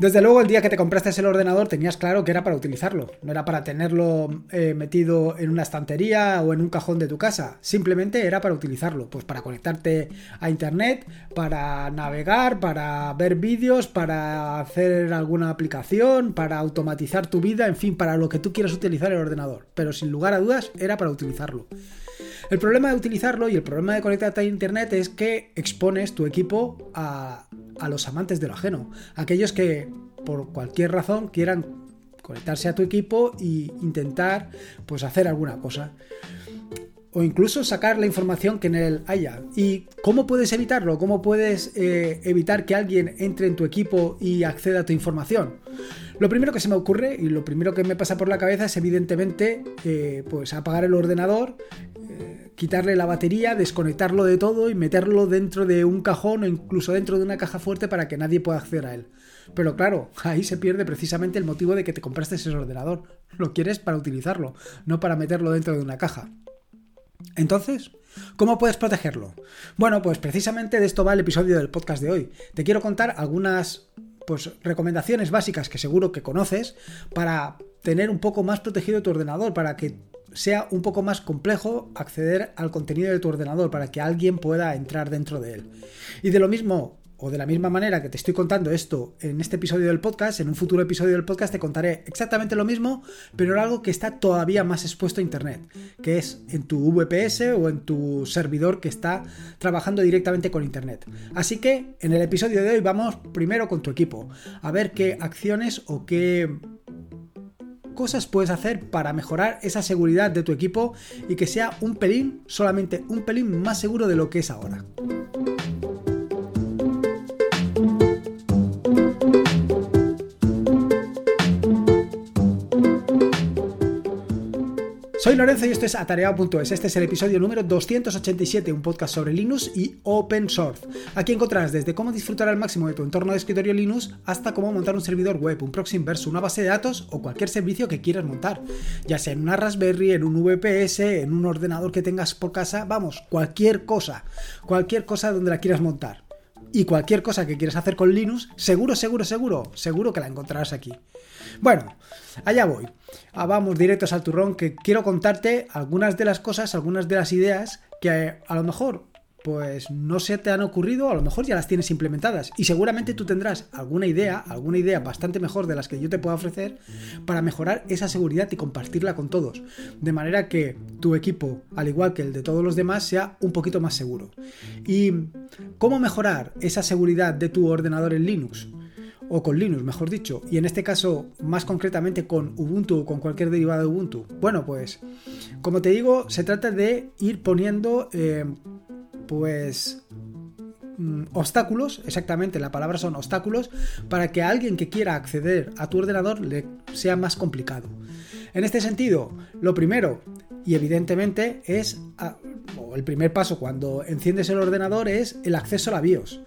Desde luego, el día que te compraste el ordenador tenías claro que era para utilizarlo, no era para tenerlo eh, metido en una estantería o en un cajón de tu casa, simplemente era para utilizarlo, pues para conectarte a internet, para navegar, para ver vídeos, para hacer alguna aplicación, para automatizar tu vida, en fin, para lo que tú quieras utilizar el ordenador, pero sin lugar a dudas era para utilizarlo. El problema de utilizarlo y el problema de conectarte a internet es que expones tu equipo a, a los amantes de lo ajeno, aquellos que por cualquier razón quieran conectarse a tu equipo e intentar pues hacer alguna cosa o incluso sacar la información que en él haya. ¿Y cómo puedes evitarlo? ¿Cómo puedes eh, evitar que alguien entre en tu equipo y acceda a tu información? Lo primero que se me ocurre y lo primero que me pasa por la cabeza es evidentemente eh, pues apagar el ordenador, quitarle la batería, desconectarlo de todo y meterlo dentro de un cajón o incluso dentro de una caja fuerte para que nadie pueda acceder a él. Pero claro, ahí se pierde precisamente el motivo de que te compraste ese ordenador. Lo quieres para utilizarlo, no para meterlo dentro de una caja. Entonces, ¿cómo puedes protegerlo? Bueno, pues precisamente de esto va el episodio del podcast de hoy. Te quiero contar algunas pues, recomendaciones básicas que seguro que conoces para tener un poco más protegido tu ordenador, para que sea un poco más complejo acceder al contenido de tu ordenador, para que alguien pueda entrar dentro de él. Y de lo mismo o de la misma manera que te estoy contando esto en este episodio del podcast, en un futuro episodio del podcast te contaré exactamente lo mismo, pero algo que está todavía más expuesto a Internet, que es en tu VPS o en tu servidor que está trabajando directamente con Internet. Así que en el episodio de hoy vamos primero con tu equipo, a ver qué acciones o qué cosas puedes hacer para mejorar esa seguridad de tu equipo y que sea un pelín, solamente un pelín más seguro de lo que es ahora. Soy Lorenzo y esto es Atareado.es. Este es el episodio número 287, un podcast sobre Linux y Open Source. Aquí encontrarás desde cómo disfrutar al máximo de tu entorno de escritorio Linux hasta cómo montar un servidor web, un proxy inverso, una base de datos o cualquier servicio que quieras montar, ya sea en una Raspberry, en un VPS, en un ordenador que tengas por casa, vamos, cualquier cosa, cualquier cosa donde la quieras montar. Y cualquier cosa que quieras hacer con Linux, seguro, seguro, seguro, seguro que la encontrarás aquí. Bueno, allá voy. Ah, vamos directos al turrón que quiero contarte algunas de las cosas, algunas de las ideas que a lo mejor pues no se te han ocurrido, a lo mejor ya las tienes implementadas y seguramente tú tendrás alguna idea, alguna idea bastante mejor de las que yo te puedo ofrecer para mejorar esa seguridad y compartirla con todos, de manera que tu equipo, al igual que el de todos los demás, sea un poquito más seguro. ¿Y cómo mejorar esa seguridad de tu ordenador en Linux? O con Linux, mejor dicho, y en este caso más concretamente con Ubuntu o con cualquier derivado de Ubuntu. Bueno, pues como te digo, se trata de ir poniendo eh, pues mm, obstáculos, exactamente, la palabra son obstáculos, para que alguien que quiera acceder a tu ordenador le sea más complicado. En este sentido, lo primero, y evidentemente es, ah, el primer paso cuando enciendes el ordenador es el acceso a la BIOS.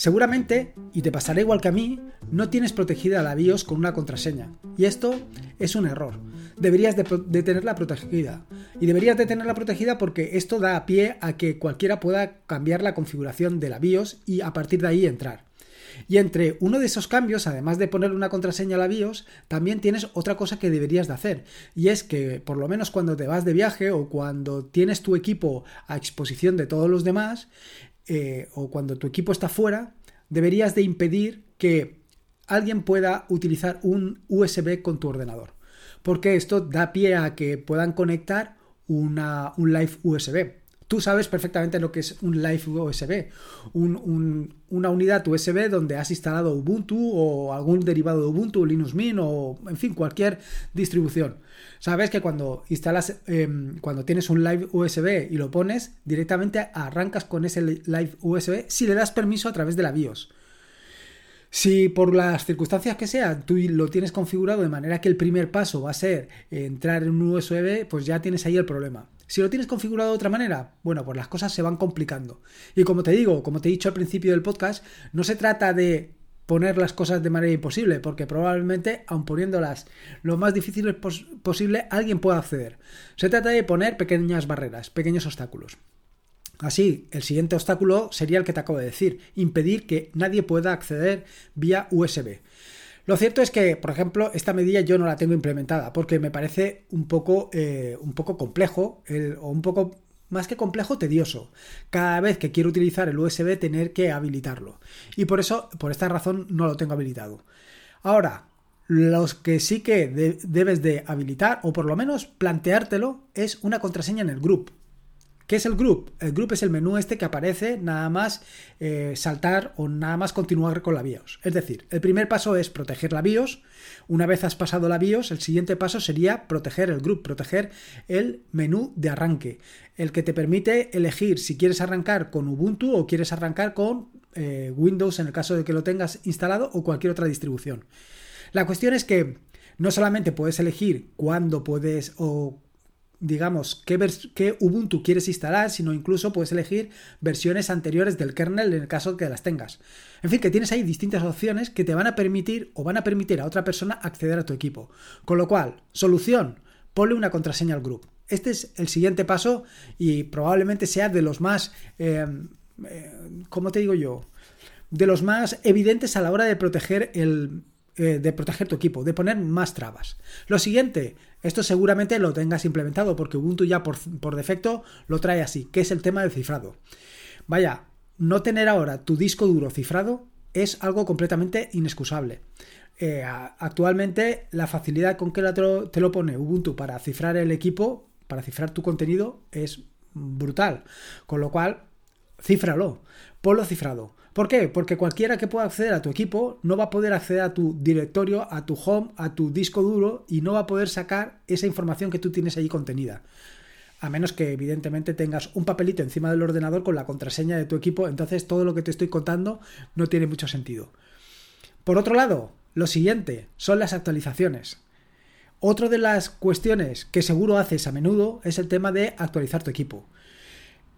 Seguramente, y te pasará igual que a mí, no tienes protegida la BIOS con una contraseña. Y esto es un error. Deberías de, tenerla protegida. Y deberías de tenerla protegida porque esto da pie a que cualquiera pueda cambiar la configuración de la BIOS y a partir de ahí entrar. Y entre uno de esos cambios, además de poner una contraseña a la BIOS, también tienes otra cosa que deberías de hacer. Y es que por lo menos cuando te vas de viaje o cuando tienes tu equipo a exposición de todos los demás, eh, o cuando tu equipo está fuera, deberías de impedir que alguien pueda utilizar un USB con tu ordenador. Porque esto da pie a que puedan conectar un live USB. Tú sabes perfectamente lo que es un Live USB, una unidad USB donde has instalado Ubuntu o algún derivado de Ubuntu, Linux Mint o, en fin, cualquier distribución. Sabes que cuando instalas, em, cuando tienes un Live USB y lo pones, directamente arrancas con ese Live USB si le das permiso a través de la BIOS. Si por las circunstancias que sean tú lo tienes configurado de manera que el primer paso va a ser entrar en un USB, pues ya tienes ahí el problema. Si lo tienes configurado de otra manera, bueno, pues las cosas se van complicando. Y como te digo, como te he dicho al principio del podcast, no se trata de poner las cosas de manera imposible, porque probablemente, aun poniéndolas lo más difícil posible, alguien pueda acceder. Se trata de poner pequeñas barreras, pequeños obstáculos. Así, el siguiente obstáculo sería el que te acabo de decir, impedir que nadie pueda acceder vía USB. Lo cierto es que, por ejemplo, esta medida yo no la tengo implementada porque me parece un poco, eh, un poco complejo o un poco más que complejo, tedioso. Cada vez que quiero utilizar el USB tener que habilitarlo. Y por eso, por esta razón, no lo tengo habilitado. Ahora, los que sí que debes de habilitar, o por lo menos planteártelo, es una contraseña en el group. ¿Qué es el group? El group es el menú este que aparece nada más eh, saltar o nada más continuar con la BIOS. Es decir, el primer paso es proteger la BIOS. Una vez has pasado la BIOS, el siguiente paso sería proteger el group, proteger el menú de arranque, el que te permite elegir si quieres arrancar con Ubuntu o quieres arrancar con eh, Windows en el caso de que lo tengas instalado o cualquier otra distribución. La cuestión es que no solamente puedes elegir cuándo puedes o digamos, qué, Ubuntu quieres instalar, sino incluso puedes elegir versiones anteriores del kernel en el caso que las tengas. En fin, que tienes ahí distintas opciones que te van a permitir o van a permitir a otra persona acceder a tu equipo. Con lo cual, solución, ponle una contraseña al grupo. Este es el siguiente paso y probablemente sea de los más, eh, eh, ¿cómo te digo yo? De los más evidentes a la hora de proteger el, eh, de proteger tu equipo, de poner más trabas. Lo siguiente, esto seguramente lo tengas implementado porque Ubuntu ya por, defecto lo trae así, que es el tema del cifrado. Vaya, no tener ahora tu disco duro cifrado es algo completamente inexcusable. Eh, actualmente la facilidad con que te lo pone Ubuntu para cifrar el equipo, para cifrar tu contenido, es brutal. Con lo cual, cífralo, ponlo cifrado. ¿Por qué? Porque cualquiera que pueda acceder a tu equipo no va a poder acceder a tu directorio, a tu home, a tu disco duro y no va a poder sacar esa información que tú tienes allí contenida. A menos que evidentemente tengas un papelito encima del ordenador con la contraseña de tu equipo, entonces todo lo que te estoy contando no tiene mucho sentido. Por otro lado, lo siguiente son las actualizaciones. Otra de las cuestiones que seguro haces a menudo es el tema de actualizar tu equipo.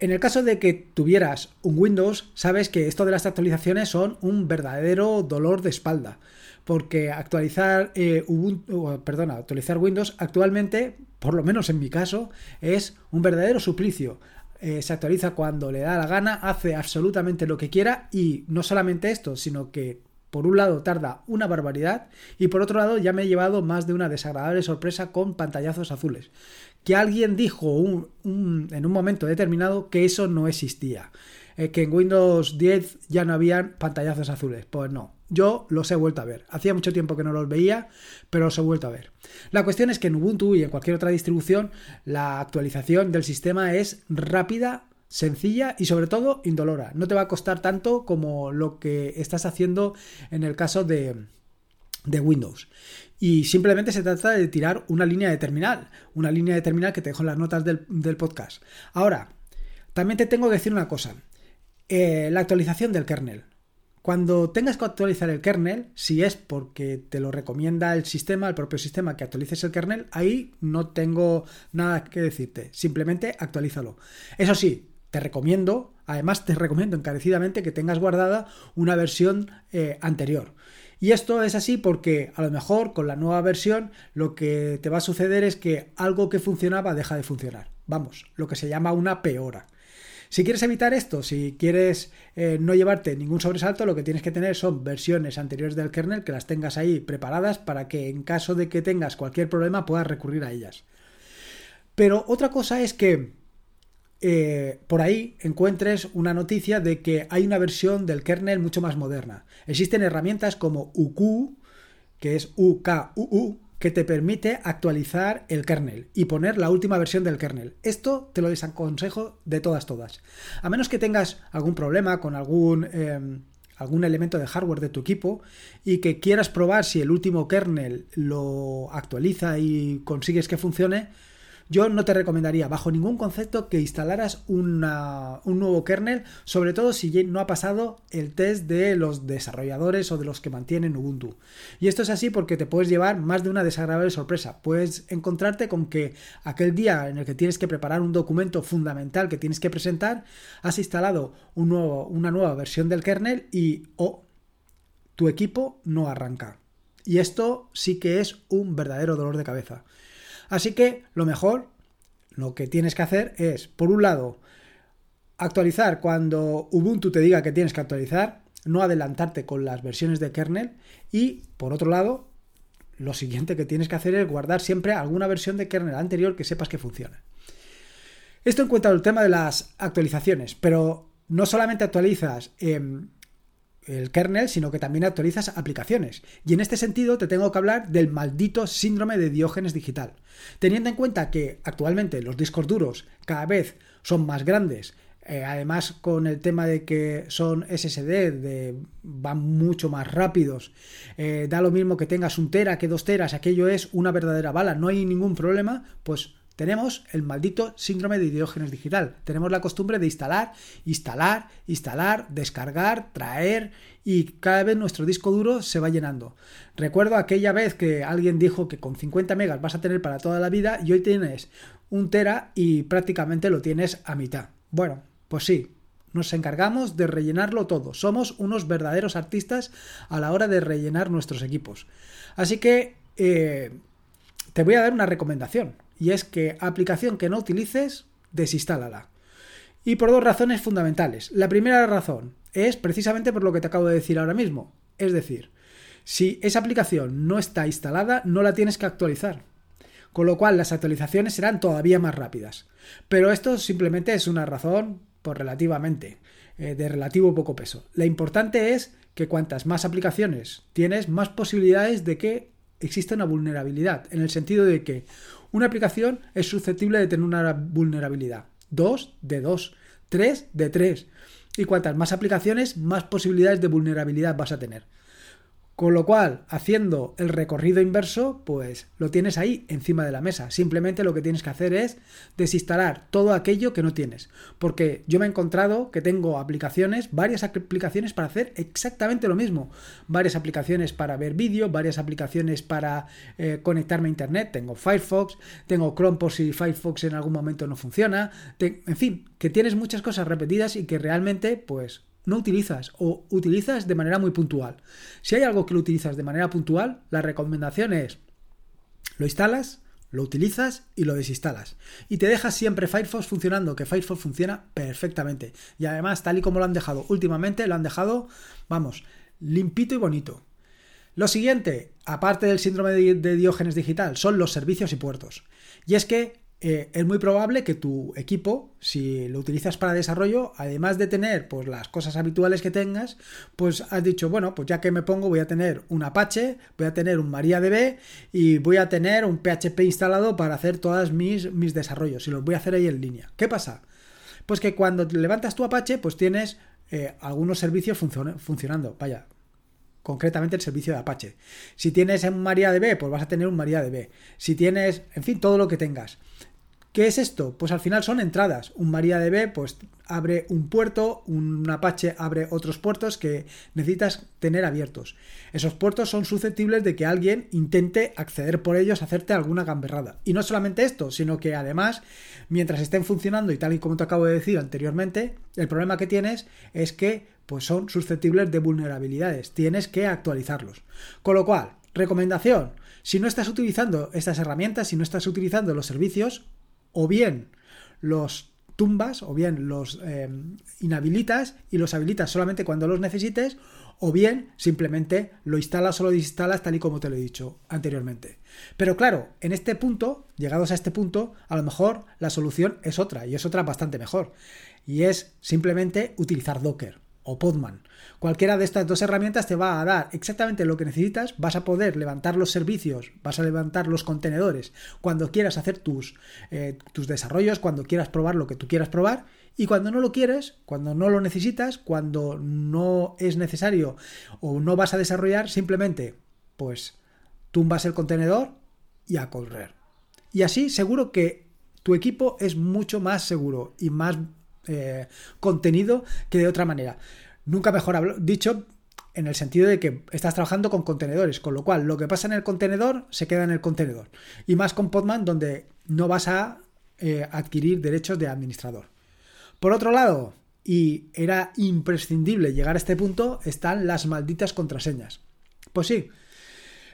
En el caso de que tuvieras un Windows, sabes que esto de las actualizaciones son un verdadero dolor de espalda. Porque actualizar eh, Windows actualmente, por lo menos en mi caso, es un verdadero suplicio. Eh, se actualiza cuando le da la gana, hace absolutamente lo que quiera y no solamente esto, sino que por un lado tarda una barbaridad y por otro lado ya me he llevado más de una desagradable sorpresa con pantallazos azules que alguien dijo en un momento determinado que eso no existía. Eh, que en Windows 10 ya no habían pantallazos azules. Pues no, yo los he vuelto a ver. Hacía mucho tiempo que no los veía, pero los he vuelto a ver. La cuestión es que en Ubuntu y en cualquier otra distribución la actualización del sistema es rápida, sencilla y sobre todo indolora. No te va a costar tanto como lo que estás haciendo en el caso de, de Windows. Y simplemente se trata de tirar una línea de terminal, una línea de terminal que te dejo en las notas del, podcast. Ahora, también te tengo que decir una cosa. Eh, la actualización del kernel. Cuando tengas que actualizar el kernel, si es porque te lo recomienda el sistema, el propio sistema, que actualices el kernel, ahí no tengo nada que decirte. Simplemente actualízalo. Eso sí, te recomiendo, además te recomiendo encarecidamente que tengas guardada una versión eh, anterior. Y esto es así porque a lo mejor con la nueva versión lo que te va a suceder es que algo que funcionaba deja de funcionar. Vamos, lo que se llama una peora. Si quieres evitar esto, si quieres eh, no llevarte ningún sobresalto, lo que tienes que tener son versiones anteriores del kernel que las tengas ahí preparadas para que en caso de que tengas cualquier problema puedas recurrir a ellas. Pero otra cosa es que eh, por ahí encuentres una noticia de que hay una versión del kernel mucho más moderna. Existen herramientas como UQ, que es UKUU, que te permite actualizar el kernel y poner la última versión del kernel. Esto te lo desaconsejo de todas, todas. A menos que tengas algún problema con algún, em, algún elemento de hardware de tu equipo y que quieras probar si el último kernel lo actualiza y consigues que funcione, yo no te recomendaría bajo ningún concepto que instalaras un nuevo kernel, sobre todo si no ha pasado el test de los desarrolladores o de los que mantienen Ubuntu. Y esto es así porque te puedes llevar más de una desagradable sorpresa. Puedes encontrarte con que aquel día en el que tienes que preparar un documento fundamental que tienes que presentar, has instalado un nuevo, una nueva versión del kernel y oh, tu equipo no arranca. Y esto sí que es un verdadero dolor de cabeza. Así que lo mejor, lo que tienes que hacer es, por un lado, actualizar cuando Ubuntu te diga que tienes que actualizar, no adelantarte con las versiones de kernel y, por otro lado, lo siguiente que tienes que hacer es guardar siempre alguna versión de kernel anterior que sepas que funciona. Esto en cuanto al tema de las actualizaciones, pero no solamente actualizas em, el kernel, sino que también actualizas aplicaciones. Y en este sentido te tengo que hablar del maldito síndrome de Diógenes digital. Teniendo en cuenta que actualmente los discos duros cada vez son más grandes, eh, además con el tema de que son SSD, van mucho más rápidos, eh, da lo mismo que tengas un tera que dos teras, aquello es una verdadera bala, no hay ningún problema, pues tenemos el maldito síndrome de Diógenes digital. Tenemos la costumbre de instalar, instalar, instalar, descargar, traer y cada vez nuestro disco duro se va llenando. Recuerdo aquella vez que alguien dijo que con 50 megas vas a tener para toda la vida y hoy tienes un tera y prácticamente lo tienes a mitad. Bueno, pues sí, nos encargamos de rellenarlo todo. Somos unos verdaderos artistas a la hora de rellenar nuestros equipos. Así que eh, te voy a dar una recomendación. Y es que aplicación que no utilices, desinstálala. Y por dos razones fundamentales. La primera razón es precisamente por lo que te acabo de decir ahora mismo. Es decir, si esa aplicación no está instalada, no la tienes que actualizar con lo cual las actualizaciones serán todavía más rápidas. Pero esto simplemente es una razón por relativamente, eh, de relativo poco peso. Lo importante es que cuantas más aplicaciones tienes, más posibilidades de que exista una vulnerabilidad, en el sentido de que una aplicación es susceptible de tener una vulnerabilidad. Dos, de dos. Tres, de tres. Y cuantas más aplicaciones, más posibilidades de vulnerabilidad vas a tener. Con lo cual, haciendo el recorrido inverso, pues lo tienes ahí encima de la mesa. Simplemente lo que tienes que hacer es desinstalar todo aquello que no tienes. Porque yo me he encontrado que tengo aplicaciones, varias aplicaciones para hacer exactamente lo mismo. Varias aplicaciones para ver vídeo, varias aplicaciones para eh, conectarme a Internet. Tengo Firefox, tengo Chrome por si Firefox en algún momento no funciona. en fin, que tienes muchas cosas repetidas y que realmente, pues no utilizas o utilizas de manera muy puntual. Si hay algo que lo utilizas de manera puntual, la recomendación es lo instalas, lo utilizas y lo desinstalas. Y te dejas siempre Firefox funcionando, que Firefox funciona perfectamente. Y además, tal y como lo han dejado últimamente, lo han dejado, vamos, limpito y bonito. Lo siguiente, aparte del síndrome de Diógenes digital, son los servicios y puertos. Y es que eh, es muy probable que tu equipo, si lo utilizas para desarrollo, además de tener pues, las cosas habituales que tengas, pues has dicho, bueno, pues ya que me pongo voy a tener un Apache, voy a tener un MariaDB y voy a tener un PHP instalado para hacer todos mis, mis desarrollos y los voy a hacer ahí en línea. ¿Qué pasa? Pues que cuando levantas tu Apache, pues tienes eh, algunos servicios funcionando. Vaya, concretamente el servicio de Apache. Si tienes un MariaDB, pues vas a tener un MariaDB. Si tienes, en fin, todo lo que tengas. ¿Qué es esto? Pues al final son entradas. Un MariaDB pues abre un puerto, un Apache abre otros puertos que necesitas tener abiertos. Esos puertos son susceptibles de que alguien intente acceder por ellos hacerte alguna gamberrada. Y no solamente esto, sino que además, mientras estén funcionando y tal y como te acabo de decir anteriormente, el problema que tienes es que pues son susceptibles de vulnerabilidades. Tienes que actualizarlos. Con lo cual, recomendación, si no estás utilizando estas herramientas, si no estás utilizando los servicios, o bien los tumbas o bien los eh, inhabilitas y los habilitas solamente cuando los necesites o bien simplemente lo instalas o lo desinstalas tal y como te lo he dicho anteriormente. Pero claro, en este punto, llegados a este punto, a lo mejor la solución es otra y es otra bastante mejor y es simplemente utilizar Docker o Podman. Cualquiera de estas dos herramientas te va a dar exactamente lo que necesitas, vas a poder levantar los servicios, vas a levantar los contenedores cuando quieras hacer tus, eh, tus desarrollos, cuando quieras probar lo que tú quieras probar y cuando no lo quieres, cuando no lo necesitas, cuando no es necesario o no vas a desarrollar, simplemente pues tumbas el contenedor y a correr. Y así seguro que tu equipo es mucho más seguro y más eh, contenido que de otra manera. Nunca mejor dicho en el sentido de que estás trabajando con contenedores, con lo cual lo que pasa en el contenedor se queda en el contenedor. Y más con Podman donde no vas a eh, adquirir derechos de administrador. Por otro lado, y era imprescindible llegar a este punto, están las malditas contraseñas. Pues sí,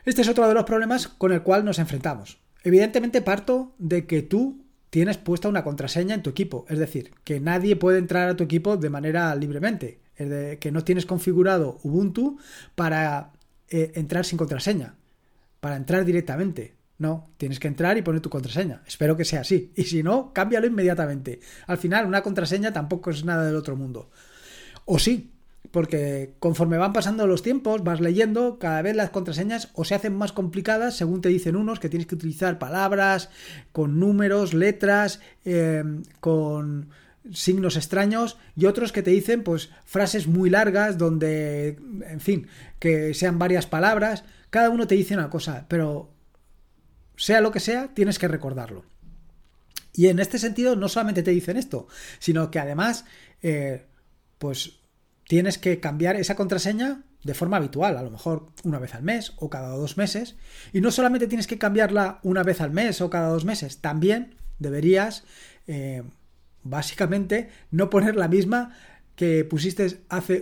este es otro de los problemas con el cual nos enfrentamos. Evidentemente parto de que tú tienes puesta una contraseña en tu equipo. Es decir, que nadie puede entrar a tu equipo de manera libremente. Es de, que no tienes configurado Ubuntu para eh, entrar sin contraseña. Para entrar directamente. No, tienes que entrar y poner tu contraseña. Espero que sea así. Y si no, cámbialo inmediatamente. Al final, una contraseña tampoco es nada del otro mundo. O sí, porque conforme van pasando los tiempos, vas leyendo, cada vez las contraseñas o se hacen más complicadas, según te dicen unos, que tienes que utilizar palabras con números, letras, eh, con signos extraños y otros que te dicen pues frases muy largas donde en fin que sean varias palabras cada uno te dice una cosa pero sea lo que sea, tienes que recordarlo. Y en este sentido, no solamente te dicen esto, sino que además, eh, pues tienes que cambiar esa contraseña de forma habitual, a lo mejor una vez al mes o cada dos meses. Y no solamente tienes que cambiarla una vez al mes o cada dos meses, también deberías, eh, básicamente, no poner la misma que pusiste hace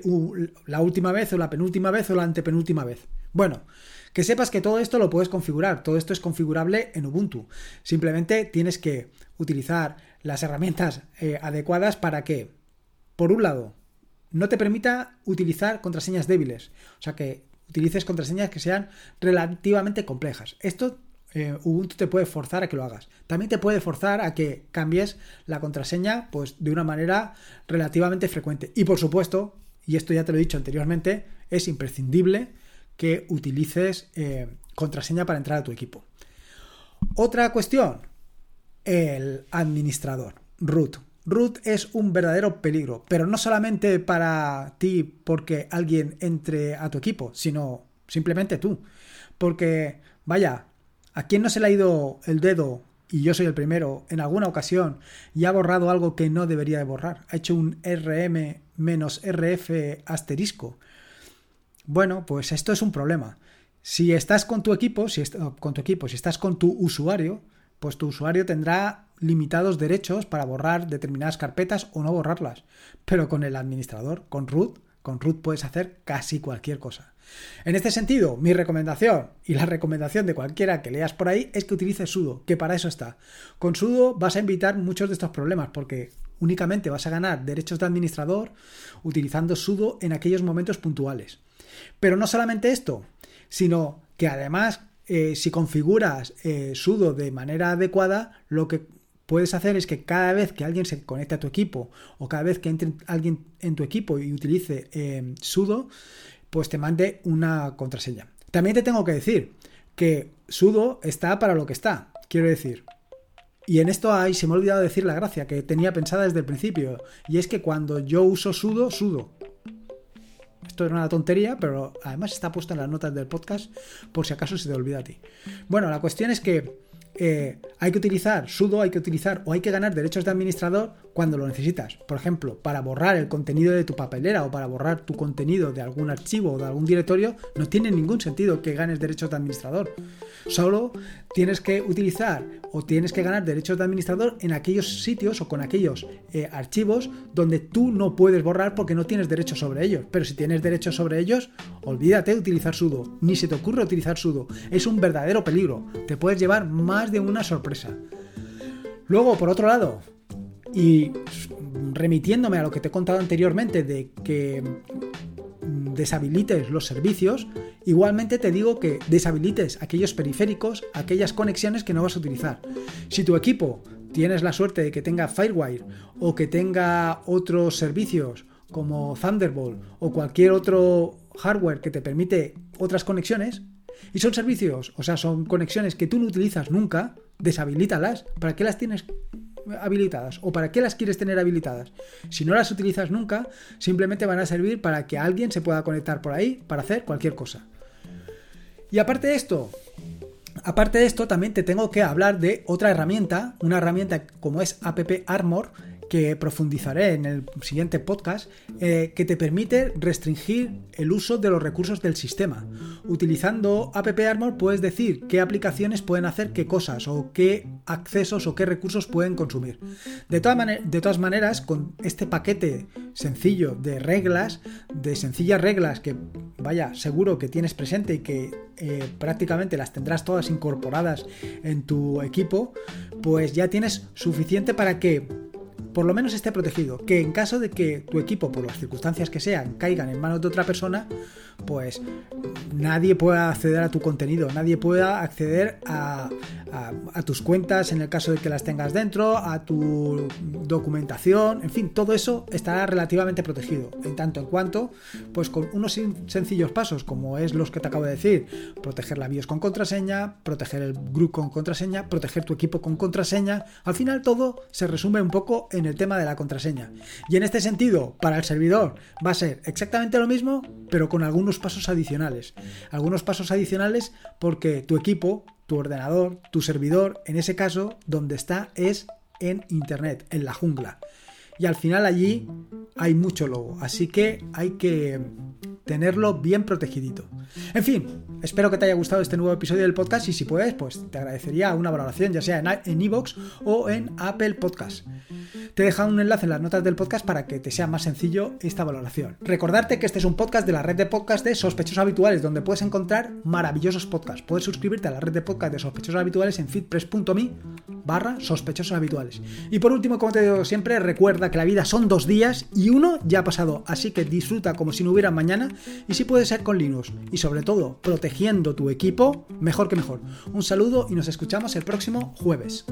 la última vez o la penúltima vez o la antepenúltima vez. Bueno, que sepas que todo esto lo puedes configurar, todo esto es configurable en Ubuntu. Simplemente tienes que utilizar las herramientas eh, adecuadas para que, por un lado, no te permita utilizar contraseñas débiles, o sea que utilices contraseñas que sean relativamente complejas. Esto eh, Ubuntu te puede forzar a que lo hagas. También te puede forzar a que cambies la contraseña pues, de una manera relativamente frecuente. Y por supuesto, y esto ya te lo he dicho anteriormente, es imprescindible que utilices eh, contraseña para entrar a tu equipo. Otra cuestión, el administrador, root. Root es un verdadero peligro, pero no solamente para ti porque alguien entre a tu equipo, sino simplemente tú. Porque, vaya, ¿a quién no se le ha ido el dedo, y yo soy el primero, en alguna ocasión y ha borrado algo que no debería de borrar? Ha hecho un RM-RF asterisco bueno, pues esto es un problema. Si estás con tu equipo, si con tu equipo, si estás con tu usuario, pues tu usuario tendrá limitados derechos para borrar determinadas carpetas o no borrarlas. Pero con el administrador, con root, con root puedes hacer casi cualquier cosa. En este sentido, mi recomendación y la recomendación de cualquiera que leas por ahí es que utilices sudo, que para eso está. Con sudo vas a evitar muchos de estos problemas porque únicamente vas a ganar derechos de administrador utilizando sudo en aquellos momentos puntuales. Pero no solamente esto, sino que además, eh, si configuras eh, sudo de manera adecuada, lo que puedes hacer es que cada vez que alguien se conecte a tu equipo o cada vez que entre alguien en tu equipo y utilice eh, sudo, pues te mande una contraseña. También te tengo que decir que sudo está para lo que está. Quiero decir, y en esto ahí se me ha olvidado decir la gracia que tenía pensada desde el principio. Y es que cuando yo uso sudo, sudo. Esto era una tontería, pero además está puesto en las notas del podcast por si acaso se te olvida a ti. Bueno, la cuestión es que eh, hay que utilizar sudo, hay que utilizar o hay que ganar derechos de administrador cuando lo necesitas. Por ejemplo, para borrar el contenido de tu papelera o para borrar tu contenido de algún archivo o de algún directorio, no tiene ningún sentido que ganes derechos de administrador. Solo tienes que utilizar o tienes que ganar derechos de administrador en aquellos sitios o con aquellos eh, archivos donde tú no puedes borrar porque no tienes derechos sobre ellos. Pero si tienes derechos sobre ellos, olvídate de utilizar sudo. Ni se te ocurre utilizar sudo. Es un verdadero peligro. Te puedes llevar más de una sorpresa. Luego, por otro lado, y remitiéndome a lo que te he contado anteriormente de que deshabilites los servicios, igualmente te digo que deshabilites aquellos periféricos, aquellas conexiones que no vas a utilizar. Si tu equipo tienes la suerte de que tenga Firewire o que tenga otros servicios como Thunderbolt o cualquier otro hardware que te permite otras conexiones, y son servicios, o sea, son conexiones que tú no utilizas nunca, deshabilítalas. ¿Para qué las tienes habilitadas o para qué las quieres tener habilitadas. Si no las utilizas nunca, simplemente van a servir para que alguien se pueda conectar por ahí para hacer cualquier cosa. Y aparte de esto, aparte de esto, también te tengo que hablar de otra herramienta, una herramienta como es App Armor, que profundizaré en el siguiente podcast, eh, que te permite restringir el uso de los recursos del sistema. Utilizando App Armor puedes decir qué aplicaciones pueden hacer qué cosas o qué accesos o qué recursos pueden consumir. De, de todas maneras, con este paquete sencillo de reglas, de sencillas reglas que, vaya, seguro que tienes presente y que eh, prácticamente las tendrás todas incorporadas en tu equipo, pues ya tienes suficiente para que por lo menos esté protegido. Que en caso de que tu equipo, por las circunstancias que sean, caigan en manos de otra persona, pues nadie pueda acceder a tu contenido, nadie pueda acceder a, tus cuentas en el caso de que las tengas dentro, a tu documentación, en fin, todo eso estará relativamente protegido. En tanto en cuanto, pues con unos sencillos pasos, como es los que te acabo de decir, proteger la BIOS con contraseña, proteger el group con contraseña, proteger tu equipo con contraseña, al final todo se resume un poco en el tema de la contraseña. Y en este sentido, para el servidor va a ser exactamente lo mismo, pero con algunos pasos adicionales. Algunos pasos adicionales porque tu equipo, tu ordenador, tu servidor, en ese caso, donde está es en Internet, en la jungla. Y al final allí hay mucho logo, así que hay que tenerlo bien protegidito. En fin, espero que te haya gustado este nuevo episodio del podcast y si puedes, pues te agradecería una valoración, ya sea en iVoox o en Apple Podcast. Te he dejado un enlace en las notas del podcast para que te sea más sencillo esta valoración. Recordarte que este es un podcast de la red de podcast de sospechosos habituales, donde puedes encontrar maravillosos podcasts. Puedes suscribirte a la red de podcast de sospechosos habituales en feedpress.me barra sospechosos habituales. Y por último, como te digo siempre, que la vida son dos días y uno ya ha pasado, así que disfruta como si no hubiera mañana y si puede ser con Linux y sobre todo protegiendo tu equipo, mejor que mejor. Un saludo y nos escuchamos el próximo jueves.